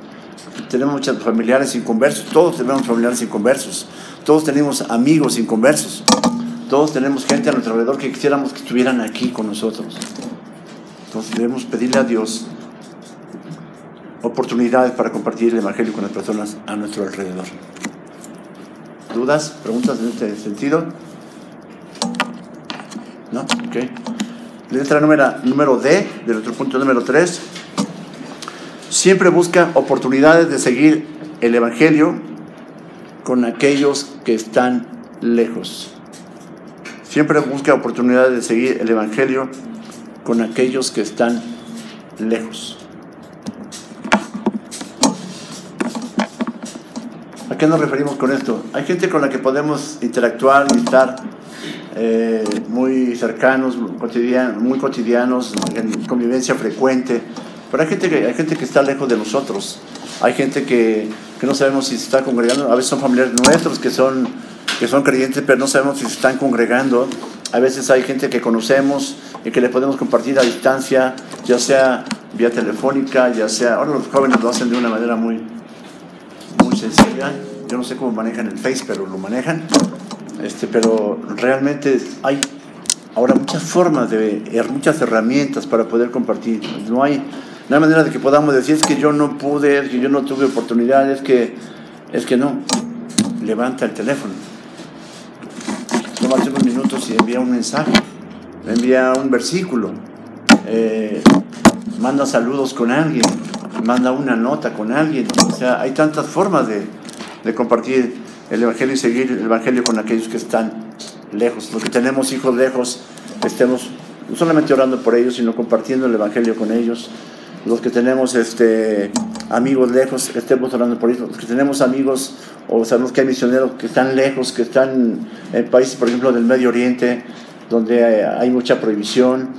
Speaker 1: Tenemos muchos familiares inconversos, todos tenemos familiares inconversos, todos tenemos amigos inconversos, todos tenemos gente a nuestro alrededor que quisiéramos que estuvieran aquí con nosotros. Entonces debemos pedirle a Dios oportunidades para compartir el Evangelio con las personas a nuestro alrededor. ¿Dudas? ¿Preguntas en este sentido? ¿No? Ok. Letra número, número D, del otro punto número 3. Siempre busca oportunidades de seguir el Evangelio con aquellos que están lejos. Siempre busca oportunidades de seguir el Evangelio con aquellos que están lejos. ¿A qué nos referimos con esto? Hay gente con la que podemos interactuar y estar eh, muy cercanos, muy cotidianos, en convivencia frecuente, pero hay gente que, hay gente que está lejos de nosotros. Hay gente que, que no sabemos si se está congregando. A veces son familiares nuestros que son, que son creyentes, pero no sabemos si se están congregando. A veces hay gente que conocemos y que le podemos compartir a distancia, ya sea vía telefónica, ya sea... Ahora los jóvenes lo hacen de una manera muy, muy sencilla. Yo no sé cómo manejan el Face, pero lo manejan. Este, pero realmente hay ahora muchas formas, de, muchas herramientas para poder compartir. No hay, no hay manera de que podamos decir es que yo no pude, es que yo no tuve oportunidad, es que, es que no. Levanta el teléfono. Toma unos minutos y envía un mensaje, envía un versículo, eh, manda saludos con alguien, manda una nota con alguien. O sea, hay tantas formas de, de compartir el Evangelio y seguir el Evangelio con aquellos que están lejos. Los que tenemos hijos lejos, estemos no solamente orando por ellos, sino compartiendo el Evangelio con ellos. Los que tenemos este, amigos lejos, estemos orando por ellos. Los que tenemos amigos o sabemos que hay misioneros que están lejos, que están en países, por ejemplo, del Medio Oriente, donde hay mucha prohibición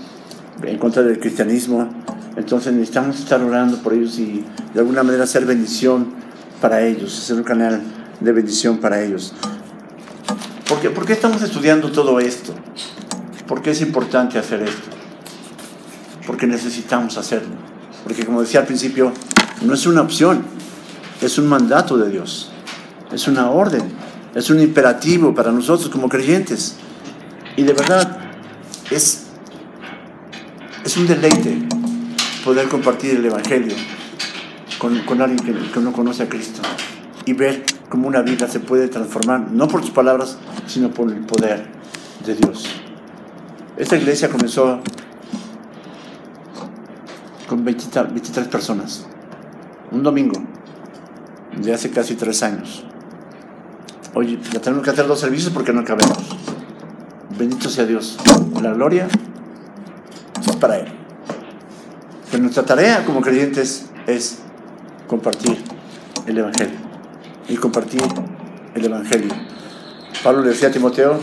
Speaker 1: en contra del cristianismo. Entonces necesitamos estar orando por ellos y de alguna manera hacer bendición para ellos, hacer un canal de bendición para ellos. ¿Por qué, ¿Por qué estamos estudiando todo esto? ¿Por qué es importante hacer esto? Porque necesitamos hacerlo. Porque como decía al principio, no es una opción, es un mandato de Dios, es una orden, es un imperativo para nosotros como creyentes. Y de verdad es, es un deleite poder compartir el Evangelio con, con alguien que, que no conoce a Cristo y ver cómo una vida se puede transformar, no por sus palabras, sino por el poder de Dios. Esta iglesia comenzó con 23 personas, un domingo, de hace casi tres años. Hoy ya tenemos que hacer dos servicios porque no cabemos. Bendito sea Dios. La gloria es para Él. Pero nuestra tarea como creyentes es compartir el Evangelio y compartir el Evangelio. Pablo le decía a Timoteo,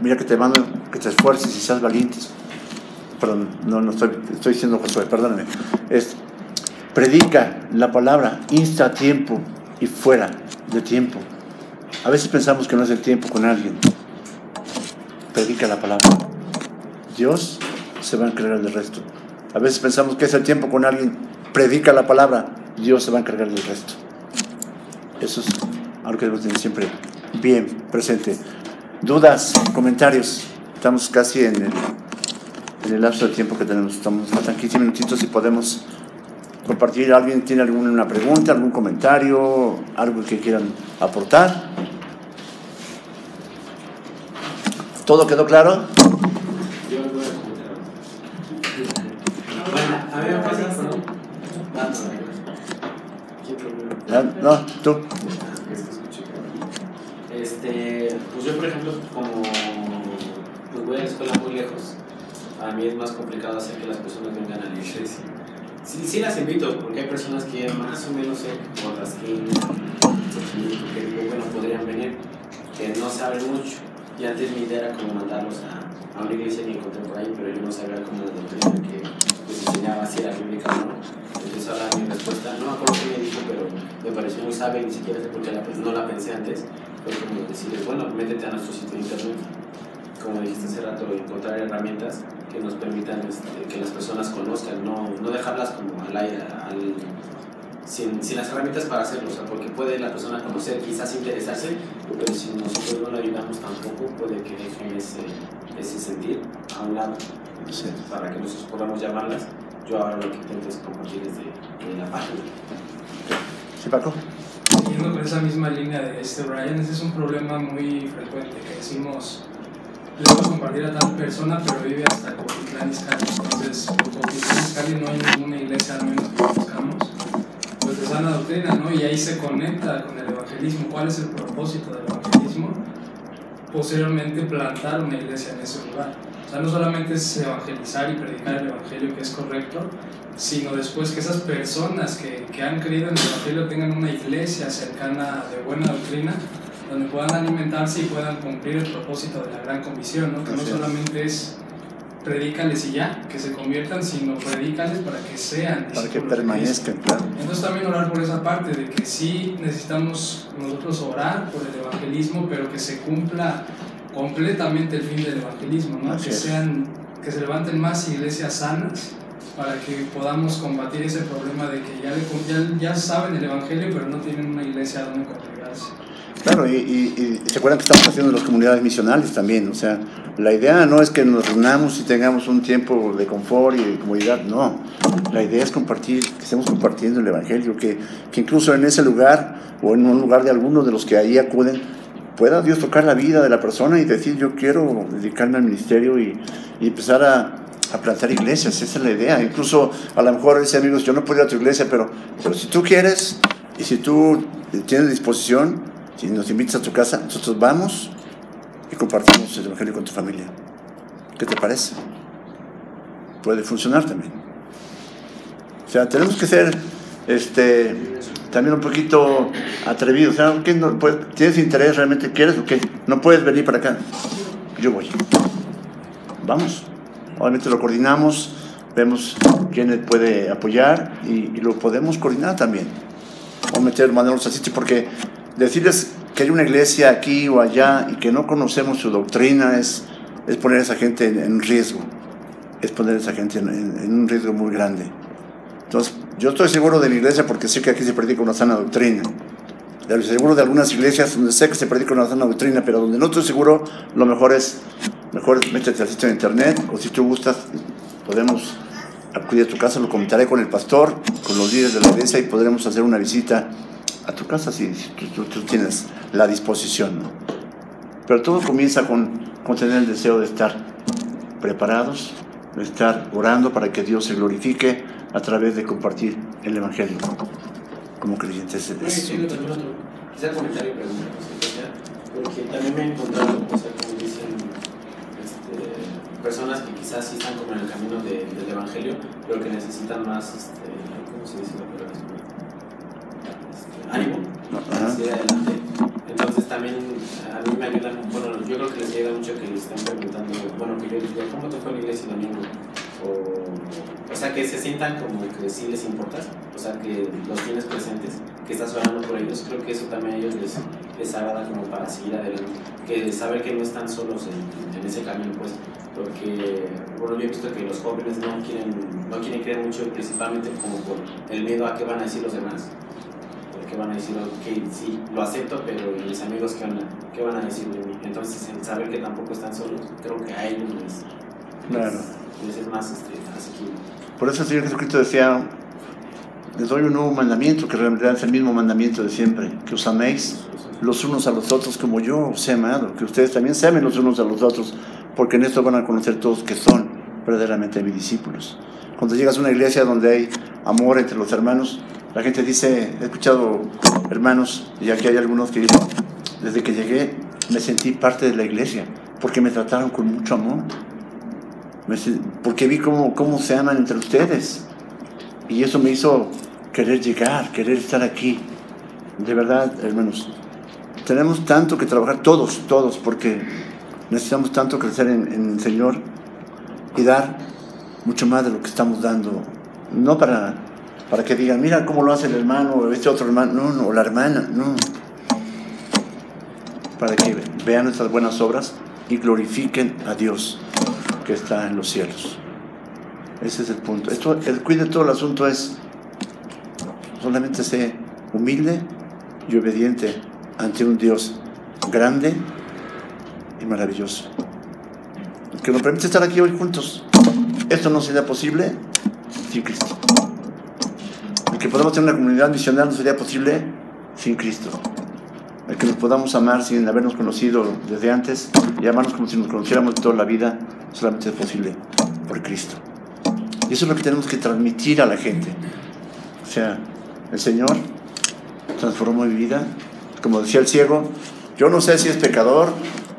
Speaker 1: mira que te mando que te esfuerces y seas valientes. Perdón, no, no estoy, estoy diciendo Josué, perdóname. Es, predica la palabra, insta a tiempo y fuera de tiempo. A veces pensamos que no es el tiempo con alguien. Predica la palabra. Dios se va a encargar del resto. A veces pensamos que es el tiempo con alguien. Predica la palabra. Dios se va a encargar del resto. Eso es algo que debemos tener siempre bien presente. Dudas, comentarios. Estamos casi en el, en el lapso de tiempo que tenemos. Estamos faltan 15 minutitos y podemos compartir. ¿Alguien tiene alguna pregunta, algún comentario, algo que quieran aportar? ¿Todo quedó claro?
Speaker 2: Ah,
Speaker 1: Ah, No, tú.
Speaker 2: Este, pues yo por ejemplo, como pues voy a la escuela muy lejos, a mí es más complicado hacer que las personas vengan a la iglesia. Sí, las invito, porque hay personas que más o menos sé por que, que podrían venir, que no saben mucho. Y antes mi idea era como mandarlos a, a una iglesia que encontré por ahí, pero yo no sabía cómo la doctrina que les enseñaba si era bíblica o no. Entonces ahora mi respuesta, no me acuerdo qué me dijo, pero me pareció muy sabia ni siquiera sé por qué no la pensé antes. Fue como decirles, bueno, métete a nuestro sitio de internet. Como dijiste hace rato, encontrar herramientas que nos permitan este, que las personas conozcan, no, no dejarlas como al aire, al, sin, sin las herramientas para hacerlo, o sea, porque puede la persona conocer, quizás interesarse, pero si nosotros no le ayudamos tampoco, puede que dejen ese, ese sentir a un lado, Entonces, para que nosotros podamos llamarlas. Yo ahora lo que intento es compartir desde de la página.
Speaker 1: ¿Sí, Paco?
Speaker 4: Siguiendo con esa misma línea de este Brian, ese es un problema muy frecuente que decimos, le vamos a compartir a tal persona, pero vive hasta Coquitlán Izcalli. Entonces, por Coquitlán Izcalli no hay ninguna iglesia, al menos que conozcamos, pues de sana doctrina, ¿no? Y ahí se conecta con el evangelismo. ¿Cuál es el propósito del evangelismo? Posteriormente plantar una iglesia en ese lugar. O sea, no solamente es evangelizar y predicar el Evangelio que es correcto, sino después que esas personas que, que han creído en el Evangelio tengan una iglesia cercana de buena doctrina, donde puedan alimentarse y puedan cumplir el propósito de la gran comisión, ¿no? que no
Speaker 1: Así
Speaker 4: solamente es predícales y ya, que se conviertan, sino predícales para que sean
Speaker 1: Para que permanezcan, claro.
Speaker 4: Entonces también orar por esa parte de que sí necesitamos nosotros orar por el evangelismo, pero que se cumpla completamente el fin del evangelismo, ¿no?
Speaker 1: Así
Speaker 4: que sean que se levanten más iglesias sanas para que podamos combatir ese problema de que ya, le- ya, ya saben el evangelio, pero no tienen una iglesia donde congregarse.
Speaker 1: Claro, y, y- se acuerdan que estamos haciendo las comunidades misionales también, o sea, la idea no es que nos reunamos y tengamos un tiempo de confort y de comodidad, no, la idea es compartir, que estemos compartiendo el Evangelio, que, incluso en ese lugar o en un lugar de algunos de los que ahí acuden, pueda Dios tocar la vida de la persona y decir yo quiero dedicarme al ministerio y, y empezar a, a plantar iglesias, esa es la idea, incluso a lo mejor dice amigos, yo no puedo ir a tu iglesia, pero, pero si tú quieres y si tú tienes disposición, si nos invitas a tu casa, nosotros vamos y compartimos el Evangelio con tu familia. ¿Qué te parece? Puede funcionar también. O sea, tenemos que ser este, también un poquito atrevidos. O sea, ¿qué no ¿Tienes interés realmente? ¿Quieres o qué? No puedes venir para acá. Yo voy. Vamos. Obviamente lo coordinamos, vemos quién puede apoyar y, lo podemos coordinar también o meter mandarlos al sitio porque decirles que hay una iglesia aquí o allá y que no conocemos su doctrina es, es poner a esa gente en, riesgo, es poner a esa gente en, un riesgo muy grande. Entonces, yo estoy seguro de la iglesia porque sé que aquí se predica una sana doctrina. Estoy seguro de algunas iglesias donde sé que se predica una sana doctrina, pero donde no estoy seguro, lo mejor es, mejor métete al sitio de internet o si tú gustas, podemos acudir a tu casa, lo comentaré con el pastor, con los líderes de la iglesia y podremos hacer una visita a tu casa si, tú, tú- tú tienes la disposición. ¿no? Pero todo comienza con, con tener el deseo de estar preparados, de estar orando para que Dios se glorifique a través de compartir el Evangelio como creyentes.
Speaker 2: Oye,
Speaker 1: Es-
Speaker 2: sí, lo también otro, quizá comentario y pregunta, porque también me he encontrado, o sea, como dicen, este, personas que quizás sí están como en el camino de- del evangelio, pero que necesitan más, este, ¿cómo se dice la palabra? Ánimo, seguir adelante. Entonces también a mí me ayuda, bueno, yo creo que les ayuda mucho que les estén preguntando, bueno, que yo les diga, ¿cómo te fue la iglesia el domingo? O, o sea, que se sientan como que sí les importas, o sea, que los tienes presentes, que estás orando por ellos. Creo que eso también a ellos les, les agrada como para seguir adelante, que saber que no están solos en, en ese camino, pues, porque, bueno, yo he visto que los jóvenes no quieren, no quieren creer mucho, principalmente como por el miedo a qué van a decir los demás. Porque van a decir, ok, sí, lo acepto, pero ¿y mis amigos qué, van a- qué van a decir de mí? Entonces, el saber que tampoco están solos, creo que a ellos les,
Speaker 1: Claro.
Speaker 2: les es más este, asequible.
Speaker 1: Por eso el Señor Jesucristo decía, les doy un nuevo mandamiento, que en realidad es el mismo mandamiento de siempre, que os améis los unos a los otros como yo os he amado, que ustedes también se amen los unos a los otros, porque en esto van a conocer todos que son verdaderamente mis discípulos. Cuando llegas a una iglesia donde hay amor entre los hermanos, la gente dice, he escuchado hermanos, y aquí hay algunos que dicen, desde que llegué me sentí parte de la iglesia, porque me trataron con mucho amor, porque vi cómo, cómo se aman entre ustedes, y eso me hizo querer llegar, querer estar aquí. De verdad, hermanos, tenemos tanto que trabajar todos, todos, porque necesitamos tanto crecer en, en el Señor y dar mucho más de lo que estamos dando. No para, para que digan, mira cómo lo hace el hermano o este otro hermano, no, no, o la hermana, no. Para que vean nuestras buenas obras y glorifiquen a Dios que está en los cielos. Ese es el punto. Esto, el cuide todo el asunto es solamente sé humilde y obediente ante un Dios grande y maravilloso. Que nos permite estar aquí hoy juntos. Esto no sería posible sin Cristo. Que podamos tener una comunidad misional no sería posible sin Cristo. El que nos podamos amar sin habernos conocido desde antes y amarnos como si nos conociéramos toda la vida solamente es posible por Cristo. Y eso es lo que tenemos que transmitir a la gente. O sea, el Señor transformó mi vida. Como decía el ciego, yo no sé si es pecador,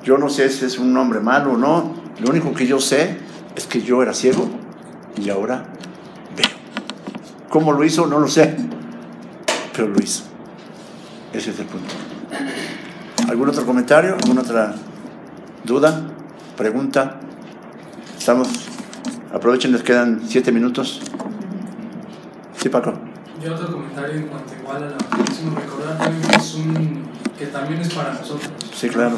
Speaker 1: yo no sé si es un hombre malo o no, Lo único que yo sé es que yo era ciego y ahora. ¿Cómo lo hizo? No lo sé, pero lo hizo. Ese es el punto. ¿Algún otro comentario? ¿Alguna otra duda? ¿Pregunta? Estamos. Aprovechen, les quedan siete minutos. Sí, Paco.
Speaker 4: Yo otro comentario en cuanto igual al evangelismo, recordar también que, es un, que también es para nosotros.
Speaker 1: Sí, claro.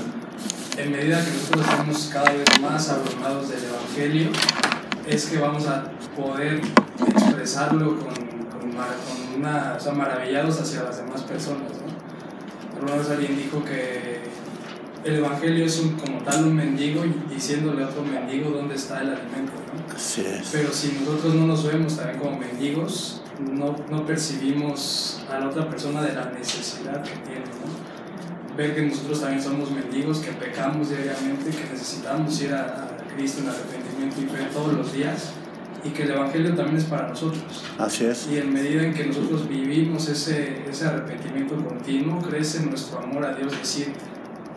Speaker 4: En medida que nosotros estamos cada vez más abrumados del evangelio, es que vamos a poder expresarlo con, con, una, o sea, maravillados hacia las demás personas. ¿no? Alguna vez alguien dijo que el evangelio es un, como tal un mendigo y diciéndole a otro mendigo dónde está el alimento. ¿no?
Speaker 1: Así es.
Speaker 4: Pero si nosotros no nos vemos también como mendigos, no, no percibimos a la otra persona de la necesidad que tiene. ¿no? Ver que nosotros también somos mendigos, que pecamos diariamente, que necesitamos ir a, a Cristo en arrepentimiento y fe todos los días, y que el Evangelio también es para nosotros.
Speaker 1: Así es.
Speaker 4: Y en medida en que nosotros vivimos ese, ese arrepentimiento continuo, crece nuestro amor a Dios, decir,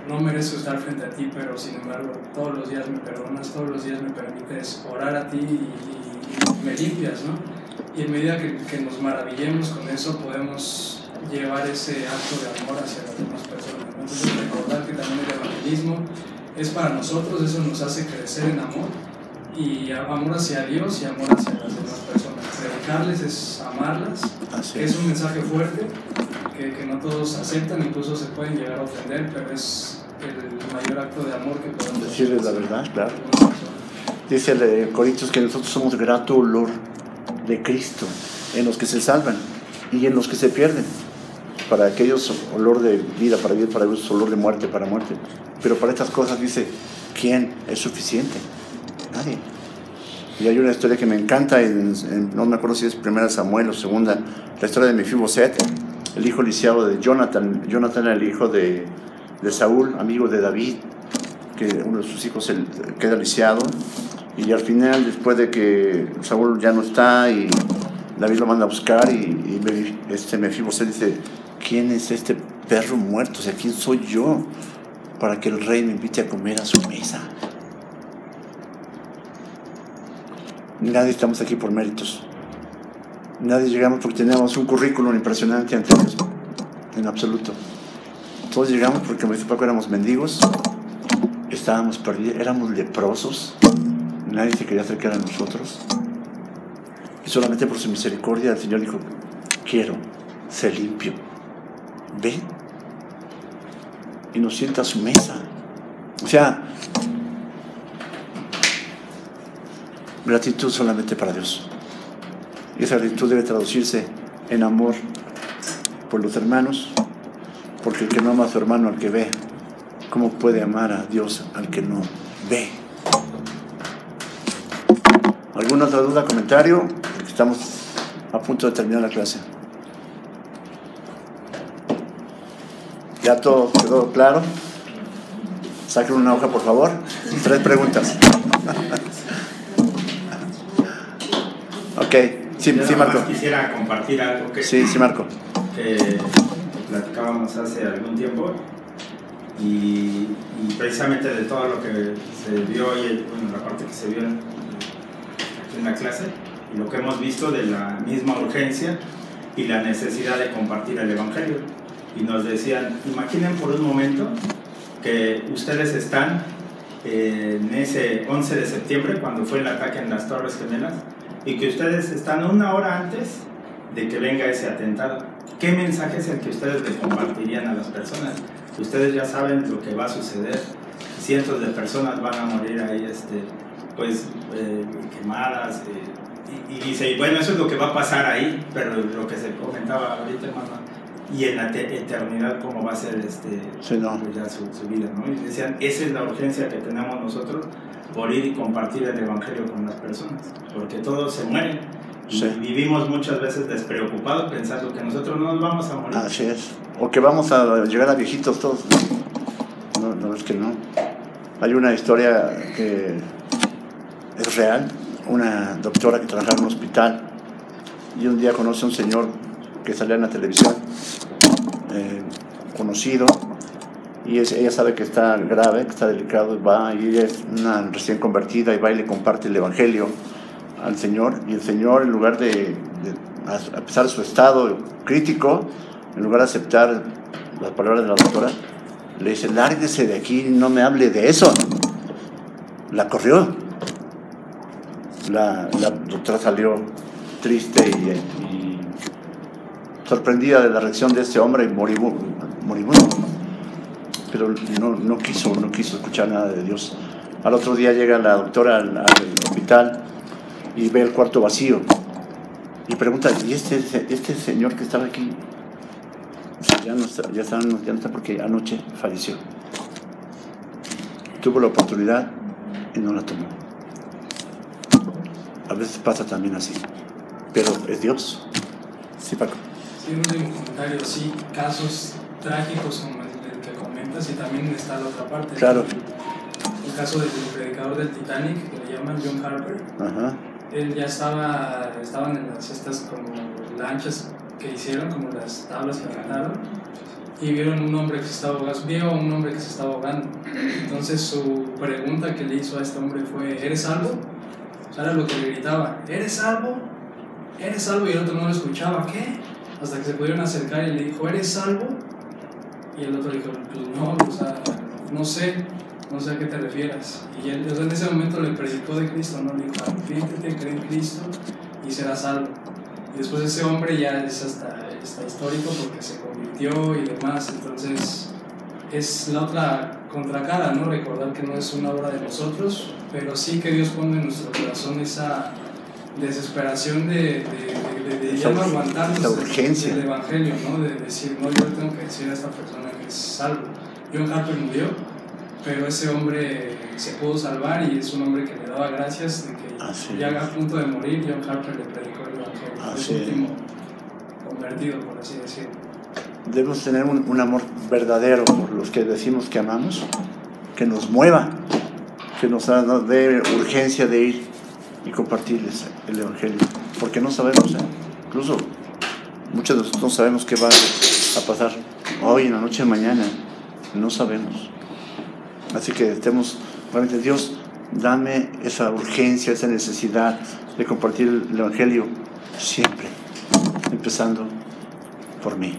Speaker 4: no merezco estar frente a ti, pero sin embargo todos los días me perdonas, todos los días me permites orar a ti y, y me limpias, ¿no? Y en medida que, que nos maravillemos con eso, podemos llevar ese acto de amor hacia las demás personas. ¿no? Entonces recordar que también el evangelismo es para nosotros, eso nos hace crecer en amor y amor hacia Dios y amor hacia las demás personas. Predicarles es amarlas,
Speaker 1: Así
Speaker 4: es
Speaker 1: es.
Speaker 4: un mensaje fuerte, que, que no todos aceptan, incluso se pueden llegar a ofender, pero es el mayor acto de amor que podemos
Speaker 1: Decirles la verdad, claro. Dice el de Corintios que nosotros somos grato olor de Cristo en los que se salvan y en los que se pierden. Para aquellos olor de vida, para vida, para ellos olor de muerte, para muerte. Pero para estas cosas dice, ¿quién es suficiente? Y hay una historia que me encanta, en, en- no me acuerdo si es primera Samuel o segunda, la historia de Mefiboset, el hijo lisiado de Jonathan. Jonathan era el hijo de, Saúl, amigo de David, que uno de sus hijos queda lisiado. Y al final, después de que Saúl ya no está y David lo manda a buscar, y, este Mefiboset dice: ¿Quién es este perro muerto? O sea, ¿quién soy yo para que el rey me invite a comer a su mesa? Nadie estamos aquí por méritos. Nadie llegamos porque tenemos un currículum impresionante ante Dios. En absoluto. Todos llegamos porque, como dice Paco, éramos mendigos, estábamos perdidos, éramos leprosos, nadie se quería acercar a nosotros. Y solamente por su misericordia el Señor dijo, quiero ser limpio. Ve y nos sienta a su mesa. O sea, gratitud solamente para Dios. Y esa gratitud debe traducirse en amor por los hermanos, porque el que no ama a su hermano al que ve, ¿cómo puede amar a Dios al que no ve? ¿Alguna otra duda, comentario? Estamos a punto de terminar la clase. ¿Ya todo quedó claro? Saquen una hoja, por favor. Tres preguntas. [LAUGHS] ok, sí,
Speaker 9: Yo
Speaker 1: sí, Marco.
Speaker 9: quisiera compartir algo que,
Speaker 1: Sí, sí, Marco.
Speaker 9: que platicábamos hace algún tiempo y, y precisamente de todo lo que se vio y bueno, la parte que se vio aquí en la clase y lo que hemos visto de la misma urgencia y la necesidad de compartir el Evangelio. Y nos decían, imaginen por un momento que ustedes están eh, en ese 11 de septiembre, cuando fue el ataque en las Torres Gemelas, y que ustedes están una hora antes de que venga ese atentado. ¿Qué mensaje es el que ustedes le compartirían a las personas? Ustedes ya saben lo que va a suceder. Cientos de personas van a morir ahí, este, pues, eh, quemadas. eh, y, y dice, y bueno, eso es lo que va a pasar ahí, pero lo que se comentaba ahorita, hermano, y en la te- eternidad, ¿cómo va a ser este,
Speaker 1: Sí, no.
Speaker 9: pues su, su vida? ¿no? Y decían, esa es la urgencia que tenemos nosotros por ir y compartir el Evangelio con las personas, porque todos se mueren. Y vivimos muchas veces despreocupados pensando que nosotros no nos vamos a morir.
Speaker 1: Así es. O que vamos a llegar a viejitos todos. No, no, es que no. Hay una historia que es real. Una doctora que trabajaba en un hospital y un día conoce a un señor que salía en la televisión, eh, conocido, y ella sabe que está grave, que está delicado, y va y ella es una recién convertida y va y le comparte el Evangelio al Señor y el Señor en lugar de, a pesar de su estado crítico, en lugar de aceptar las palabras de la doctora, le dice, lárguese de aquí, no me hable de eso. La corrió. La, la doctora salió triste y, y sorprendida de la reacción de este hombre moribundo. moribundo. Pero no, no quiso, no quiso escuchar nada de Dios. Al otro día llega la doctora al, al hospital y ve el cuarto vacío y pregunta, ¿y este, este señor que estaba aquí? Ya no, está, ya, está, ya no está porque anoche falleció. Tuvo la oportunidad y no la tomó. A veces pasa también así, pero es Dios. Sí, Paco.
Speaker 4: Sí, un comentario, sí, casos trágicos como y también está la otra parte.
Speaker 1: Claro.
Speaker 4: El caso del predicador del Titanic, que le llaman John Harper,
Speaker 1: Ajá.
Speaker 4: él ya estaba, estaban en las estas como lanchas que hicieron, como las tablas que aventaron, y vieron un hombre que se estaba ahogando, vio a un hombre que se estaba ahogando. Entonces su pregunta que le hizo a este hombre fue, ¿eres salvo? O sea, era lo que le gritaba, ¿eres salvo? ¿Eres salvo? Y el otro no lo escuchaba, ¿qué? Hasta que se pudieron acercar y le dijo, ¿eres salvo? Y el otro dijo, pues no, o sea, no sé, no sé a qué te refieras. Y él, o sea, en ese momento le predicó de Cristo, ¿no? Le dijo, arrepiéntete, cree en Cristo y serás salvo. Y después ese hombre ya es hasta, hasta histórico porque se convirtió y demás. Entonces es la otra contracara, ¿no? Recordar que no es una obra de nosotros, pero sí que Dios pone en nuestro corazón esa desesperación de, de, de, ya no
Speaker 1: Esa-
Speaker 4: aguantarnos
Speaker 1: esa urgencia.
Speaker 4: del Evangelio, ¿no? De decir, no, yo le tengo que decir a esta persona que es salvo. John Harper murió, pero ese hombre se pudo salvar y es un hombre que le daba gracias de que
Speaker 1: Así
Speaker 4: ya a punto de morir, John Harper le predicó el Evangelio.
Speaker 1: Así es.
Speaker 4: último convertido, por así decirlo.
Speaker 1: Debemos tener un, un amor verdadero por los que decimos que amamos, que nos mueva, que nos dé urgencia de ir y compartirles el Evangelio. Porque no sabemos, ¿eh? incluso muchos de nosotros no sabemos qué va a pasar hoy, en la noche, mañana. No sabemos. Así que estemos, realmente Dios, dame esa urgencia, esa necesidad de compartir el Evangelio siempre, empezando por mí.